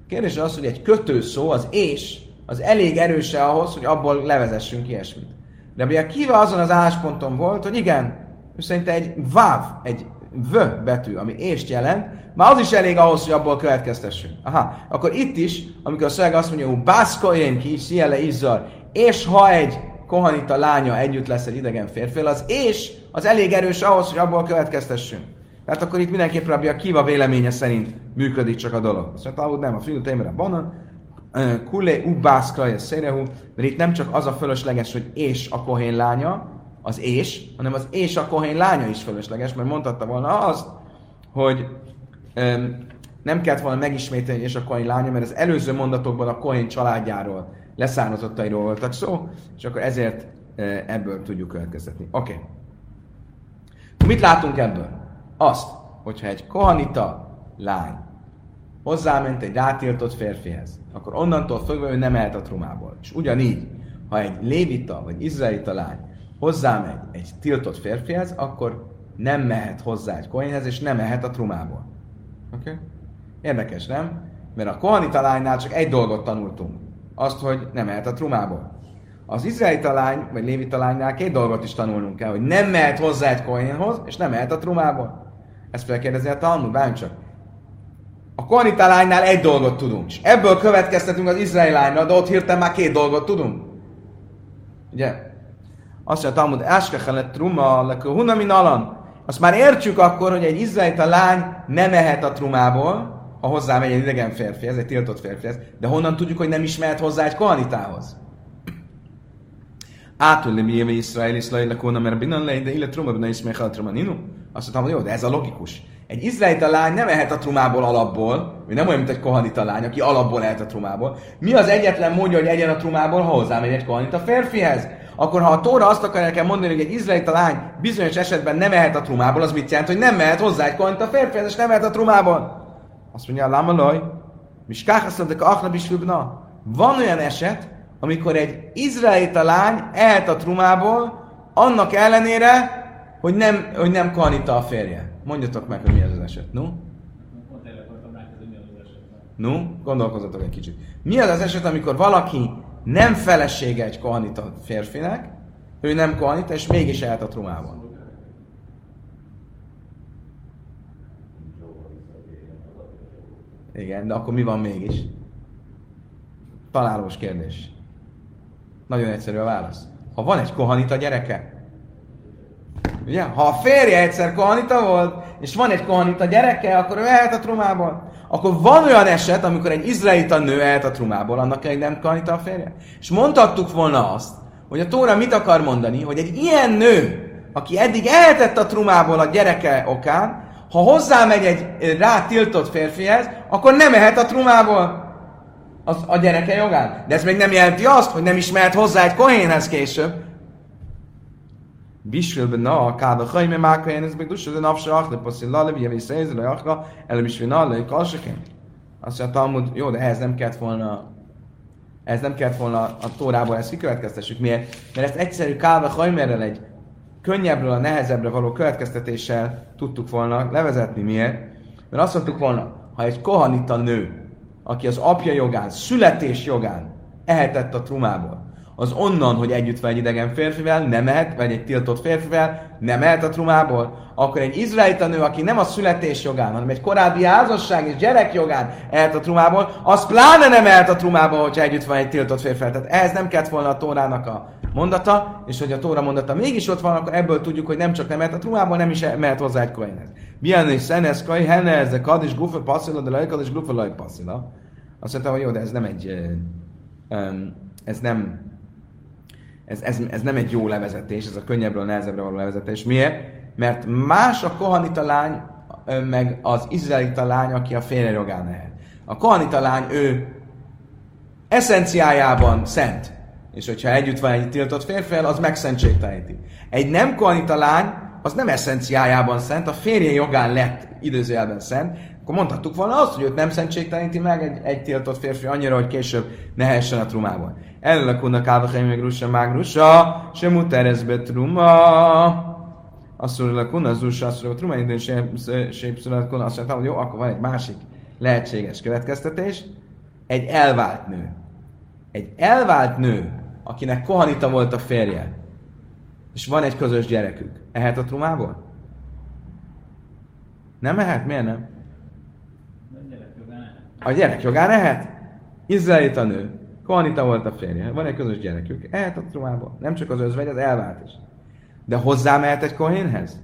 Kérdés az, hogy egy kötőszó, az és, az elég erős ahhoz, hogy abból levezessünk ilyesmit. De ugye Kiva azon az állásponton volt, hogy igen, ő szerinte egy váv, egy v betű, ami ést jelent, már az is elég ahhoz, hogy abból következtessünk. Aha, akkor itt is, amikor a szöveg azt mondja, hogy bászkoljen ki, sziele izzar, és ha egy kohanita lánya együtt lesz egy idegen férfél, az és az elég erős ahhoz, hogy abból következtessünk. Tehát akkor itt mindenképp rabbi a Kiva véleménye szerint működik csak a dolog. Azt mondta, nem, a fiú témere banan, kulé ubász kraja szérehu, mert itt nem csak az a fölösleges, hogy és a kohén lánya, az és, hanem az és a kohén lánya is fölösleges, mert mondhatta volna azt, hogy um, nem kellett volna megismételni és a kohén lánya, mert az előző mondatokban a kohén családjáról, leszármazottairól voltak szó, és akkor ezért ebből tudjuk következtetni. Oké. Okay. Mit látunk ebből? Azt, hogyha egy kohanita lány hozzáment egy rátiltott férfihez, akkor onnantól fogva ő nem ehet a trumából. És ugyanígy, ha egy lévita vagy izraelita lány hozzámegy egy tiltott férfihez, akkor nem mehet hozzá egy kohénhez, és nem mehet a trumából. Oké? Okay? Érdekes, nem? Mert a kohanita lánynál csak egy dolgot tanultunk. Azt, hogy nem mehet a trumából. Az izraeli talány, vagy lévi talánynál két dolgot is tanulnunk kell, hogy nem mehet hozzá egy kohénhoz, és nem mehet a trumából. Ezt felkérdezi a Talmud, bármi csak. A kohanita lánynál egy dolgot tudunk, és ebből következtetünk az izraeli lányra, de ott hirtelen már két dolgot tudunk. Ugye? Azt mondja Talmud, Áskachelet truma leköhuna min alan. Azt már értsük akkor, hogy egy izraelita lány nem mehet a trumából, ha hozzá megy egy idegen férfi, ez egy tiltott férfi, ez. de honnan tudjuk, hogy nem is mehet hozzá egy kohanitához? Átul mi éve Iszrael, Iszrael, lekóna, mert binan lej, de illet truma, is mechal truma ninu. Azt mondtam, hogy jó, de ez a logikus. Egy izraelita lány nem ehet a trumából alapból, vagy nem olyan, mint egy kohanita lány, aki alapból ehet a trumából. Mi az egyetlen módja, hogy egyen a trumából, ha hozzámegy egy kohanita férfihez? Akkor ha a Tóra azt akarja nekem mondani, hogy egy izraelita lány bizonyos esetben nem mehet a trumából, az mit jelent, hogy nem mehet hozzá egy kohant a férfi, és nem mehet a trumából? Azt mondja, lámalaj, miskáhaszadok achna bisfibna. Van olyan eset, amikor egy izraelita lány ehet a trumából, annak ellenére, hogy nem, hogy nem kohanita a férje. Mondjatok meg, hogy mi ez az eset. No? No, gondolkozzatok egy kicsit. Mi az az eset, amikor valaki nem felesége egy kohanita férfinek, ő nem kohanita, és mégis elhet a trumában. Igen, de akkor mi van mégis? Találós kérdés. Nagyon egyszerű a válasz. Ha van egy kohanita gyereke, ugye? Ha a férje egyszer kohanita volt, és van egy kohanita gyereke, akkor ő elhet a trumából akkor van olyan eset, amikor egy izraelita nő elhet a trumából, annak egy nem kanita a férje. És mondhattuk volna azt, hogy a Tóra mit akar mondani, hogy egy ilyen nő, aki eddig eltett a trumából a gyereke okán, ha hozzámegy egy rá tiltott férfihez, akkor nem ehet a trumából az, a gyereke jogán. De ez még nem jelenti azt, hogy nem is mehet hozzá egy kohénhez később. A káda hajme mákajen, ez meg dusa, de napsa akle, poszi lale, via vissza ézre, akra, elem is vina, le, kalsaken. Azt mondja, Talmud, jó, de ehhez nem kellett volna ez nem kellett volna a tórából, ezt kikövetkeztessük. Miért? Mert ezt egyszerű kálva hajmerrel egy könnyebbről a nehezebbre való következtetéssel tudtuk volna levezetni. Miért? Mert azt mondtuk volna, ha egy kohanita nő, aki az apja jogán, születés jogán ehetett a trumából, az onnan, hogy együtt van egy idegen férfivel, nem mehet, vagy egy tiltott férfivel, nem mehet a trumából, akkor egy izraelita nő, aki nem a születés jogán, hanem egy korábbi házasság és gyerek jogán ehet a trumából, az pláne nem ehet a trumából, hogyha együtt van egy tiltott férfivel. Tehát ehhez nem kellett volna a tórának a mondata, és hogy a tóra mondata mégis ott van, akkor ebből tudjuk, hogy nem csak nem mehet a trumából, nem is mehet hozzá egy koinhez. Milyen is szenesz kaj, henne ez a kad és gufa passzila, de lajkad és gufa lajk passzila. Azt mondtam, hogy jó, de ez nem egy, ez nem ez, ez, ez nem egy jó levezetés, ez a könnyebbről nehezebbre való levezetés. Miért? Mert más a kohanita lány, meg az izraelita lány, aki a félre jogán lehet. A kohanita lány, ő eszenciájában szent. És hogyha együtt van egy tiltott férfél, az megszentségteleníti. Egy nem kohanita lány, az nem eszenciájában szent, a férje jogán lett időzőjelben szent, akkor mondhattuk volna azt, hogy őt nem szentségteleníti meg egy, egy tiltott férfi annyira, hogy később ne hessen a trumában. Ellakuna kávahely meg rusa mágrusa, se muterezbe truma. Azt mondja, hogy kuna zusa, azt mondja, truma indén sépszületkuna, azt mondja, hogy jó, akkor van egy másik lehetséges következtetés. Egy elvált nő. Egy elvált nő, akinek kohanita volt a férje, és van egy közös gyerekük, ehet a trumából? Nem ehet? Miért nem? A gyerek jogán ehet? Izraelita nő. Kohanita volt a férje. Van egy közös gyerekük. Ehet a trumába. Nem csak az özvegy, az elvált is. De hozzá mehet egy kohénhez?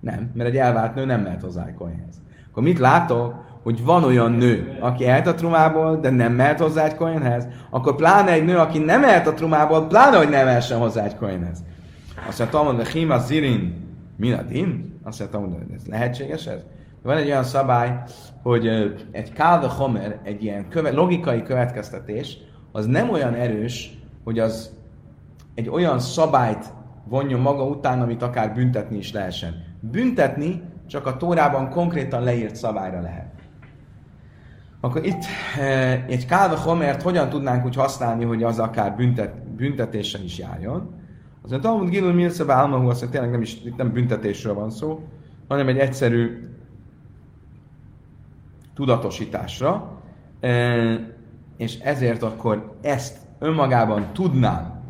Nem, mert egy elvált nő nem mehet hozzá egy kohénhez. Akkor mit látok? Hogy van olyan nő, aki ehet a trumából, de nem mehet hozzá egy kohénhez, akkor pláne egy nő, aki nem mehet a trumából, pláne, hogy nem mehessen hozzá egy kohénhez. Azt mondja, hogy Hima Zirin Minadin? Azt mondja, hogy ez lehetséges ez? Van egy olyan szabály, hogy egy kálva homer, egy ilyen köve, logikai következtetés, az nem olyan erős, hogy az egy olyan szabályt vonjon maga után, amit akár büntetni is lehessen. Büntetni csak a Tórában konkrétan leírt szabályra lehet. Akkor itt egy kálva homert hogyan tudnánk úgy használni, hogy az akár büntet, büntetéssel is járjon? Az a Talmud Gilul Milszebe Álmahu, azt tényleg nem, is, itt nem büntetésről van szó, hanem egy egyszerű tudatosításra, és ezért akkor ezt önmagában tudnám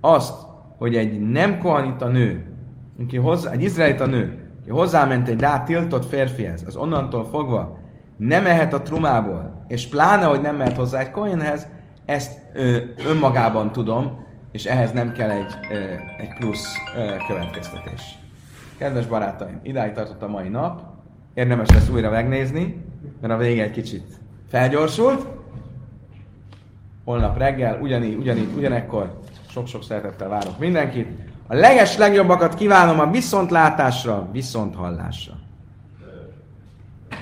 azt, hogy egy nem kohanita nő, aki hozzá, egy izraelita nő, aki hozzáment egy rá tiltott férfihez, az onnantól fogva nem mehet a trumából, és pláne, hogy nem mehet hozzá egy kohenhez, ezt ö, önmagában tudom, és ehhez nem kell egy, ö, egy plusz ö, következtetés. Kedves barátaim, idáig tartott a mai nap, érdemes lesz újra megnézni, mert a vége egy kicsit felgyorsult. Holnap reggel, ugyanígy, ugyanígy, ugyanekkor sok-sok szeretettel várok mindenkit. A leges legjobbakat kívánom a viszontlátásra, viszonthallásra.